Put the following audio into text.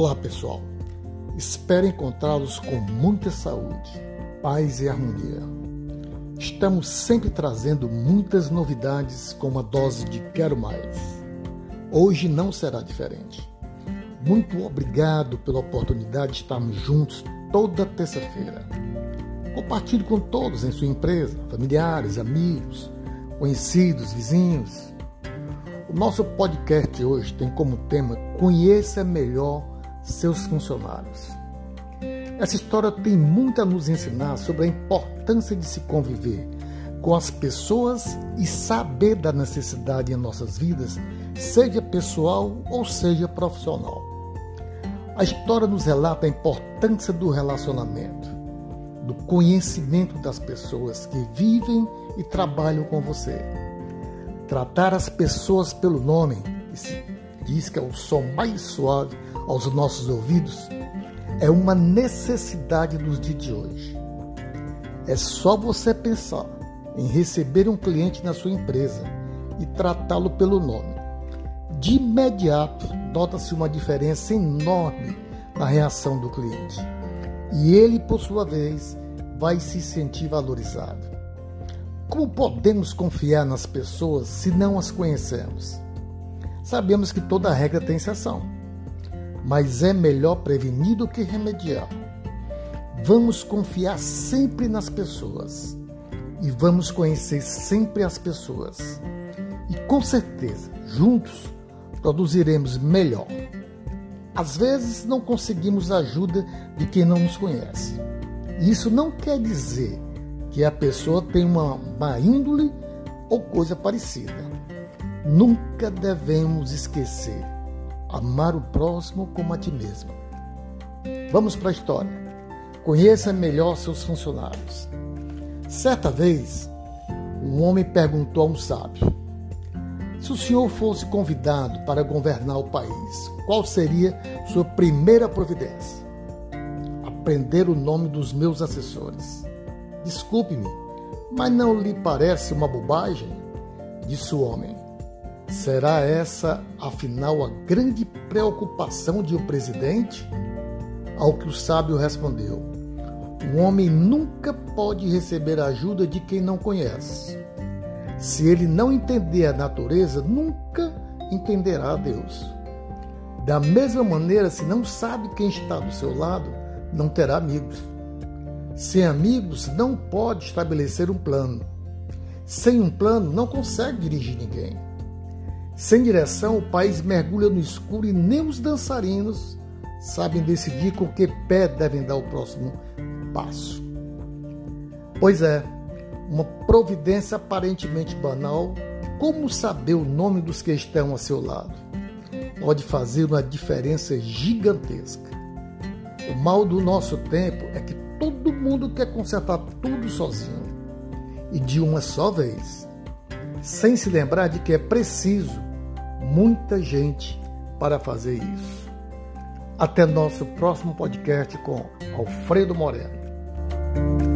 Olá pessoal, espero encontrá-los com muita saúde, paz e harmonia. Estamos sempre trazendo muitas novidades com uma dose de quero mais. Hoje não será diferente. Muito obrigado pela oportunidade de estarmos juntos toda terça-feira. Compartilhe com todos em sua empresa, familiares, amigos, conhecidos, vizinhos. O nosso podcast hoje tem como tema Conheça melhor seus funcionários. Essa história tem muito a nos ensinar sobre a importância de se conviver com as pessoas e saber da necessidade em nossas vidas, seja pessoal ou seja profissional. A história nos relata a importância do relacionamento, do conhecimento das pessoas que vivem e trabalham com você. Tratar as pessoas pelo nome, que se diz que é o som mais suave aos nossos ouvidos é uma necessidade nos dias de hoje. É só você pensar em receber um cliente na sua empresa e tratá-lo pelo nome. De imediato, nota-se uma diferença enorme na reação do cliente. E ele, por sua vez, vai se sentir valorizado. Como podemos confiar nas pessoas se não as conhecemos? Sabemos que toda regra tem exceção mas é melhor prevenir do que remediar. Vamos confiar sempre nas pessoas e vamos conhecer sempre as pessoas. E com certeza, juntos, produziremos melhor. Às vezes não conseguimos a ajuda de quem não nos conhece. Isso não quer dizer que a pessoa tem uma má índole ou coisa parecida. Nunca devemos esquecer amar o próximo como a ti mesmo. Vamos para a história. Conheça melhor seus funcionários. Certa vez, um homem perguntou a um sábio: Se o senhor fosse convidado para governar o país, qual seria sua primeira providência? Aprender o nome dos meus assessores. Desculpe-me, mas não lhe parece uma bobagem? Disse o homem. Será essa, afinal, a grande preocupação de um presidente? Ao que o sábio respondeu: O homem nunca pode receber ajuda de quem não conhece. Se ele não entender a natureza, nunca entenderá a Deus. Da mesma maneira, se não sabe quem está do seu lado, não terá amigos. Sem amigos, não pode estabelecer um plano. Sem um plano, não consegue dirigir ninguém. Sem direção, o país mergulha no escuro e nem os dançarinos sabem decidir com que pé devem dar o próximo passo. Pois é, uma providência aparentemente banal, como saber o nome dos que estão a seu lado, pode fazer uma diferença gigantesca. O mal do nosso tempo é que todo mundo quer consertar tudo sozinho e de uma só vez, sem se lembrar de que é preciso muita gente para fazer isso. Até nosso próximo podcast com Alfredo Moreno.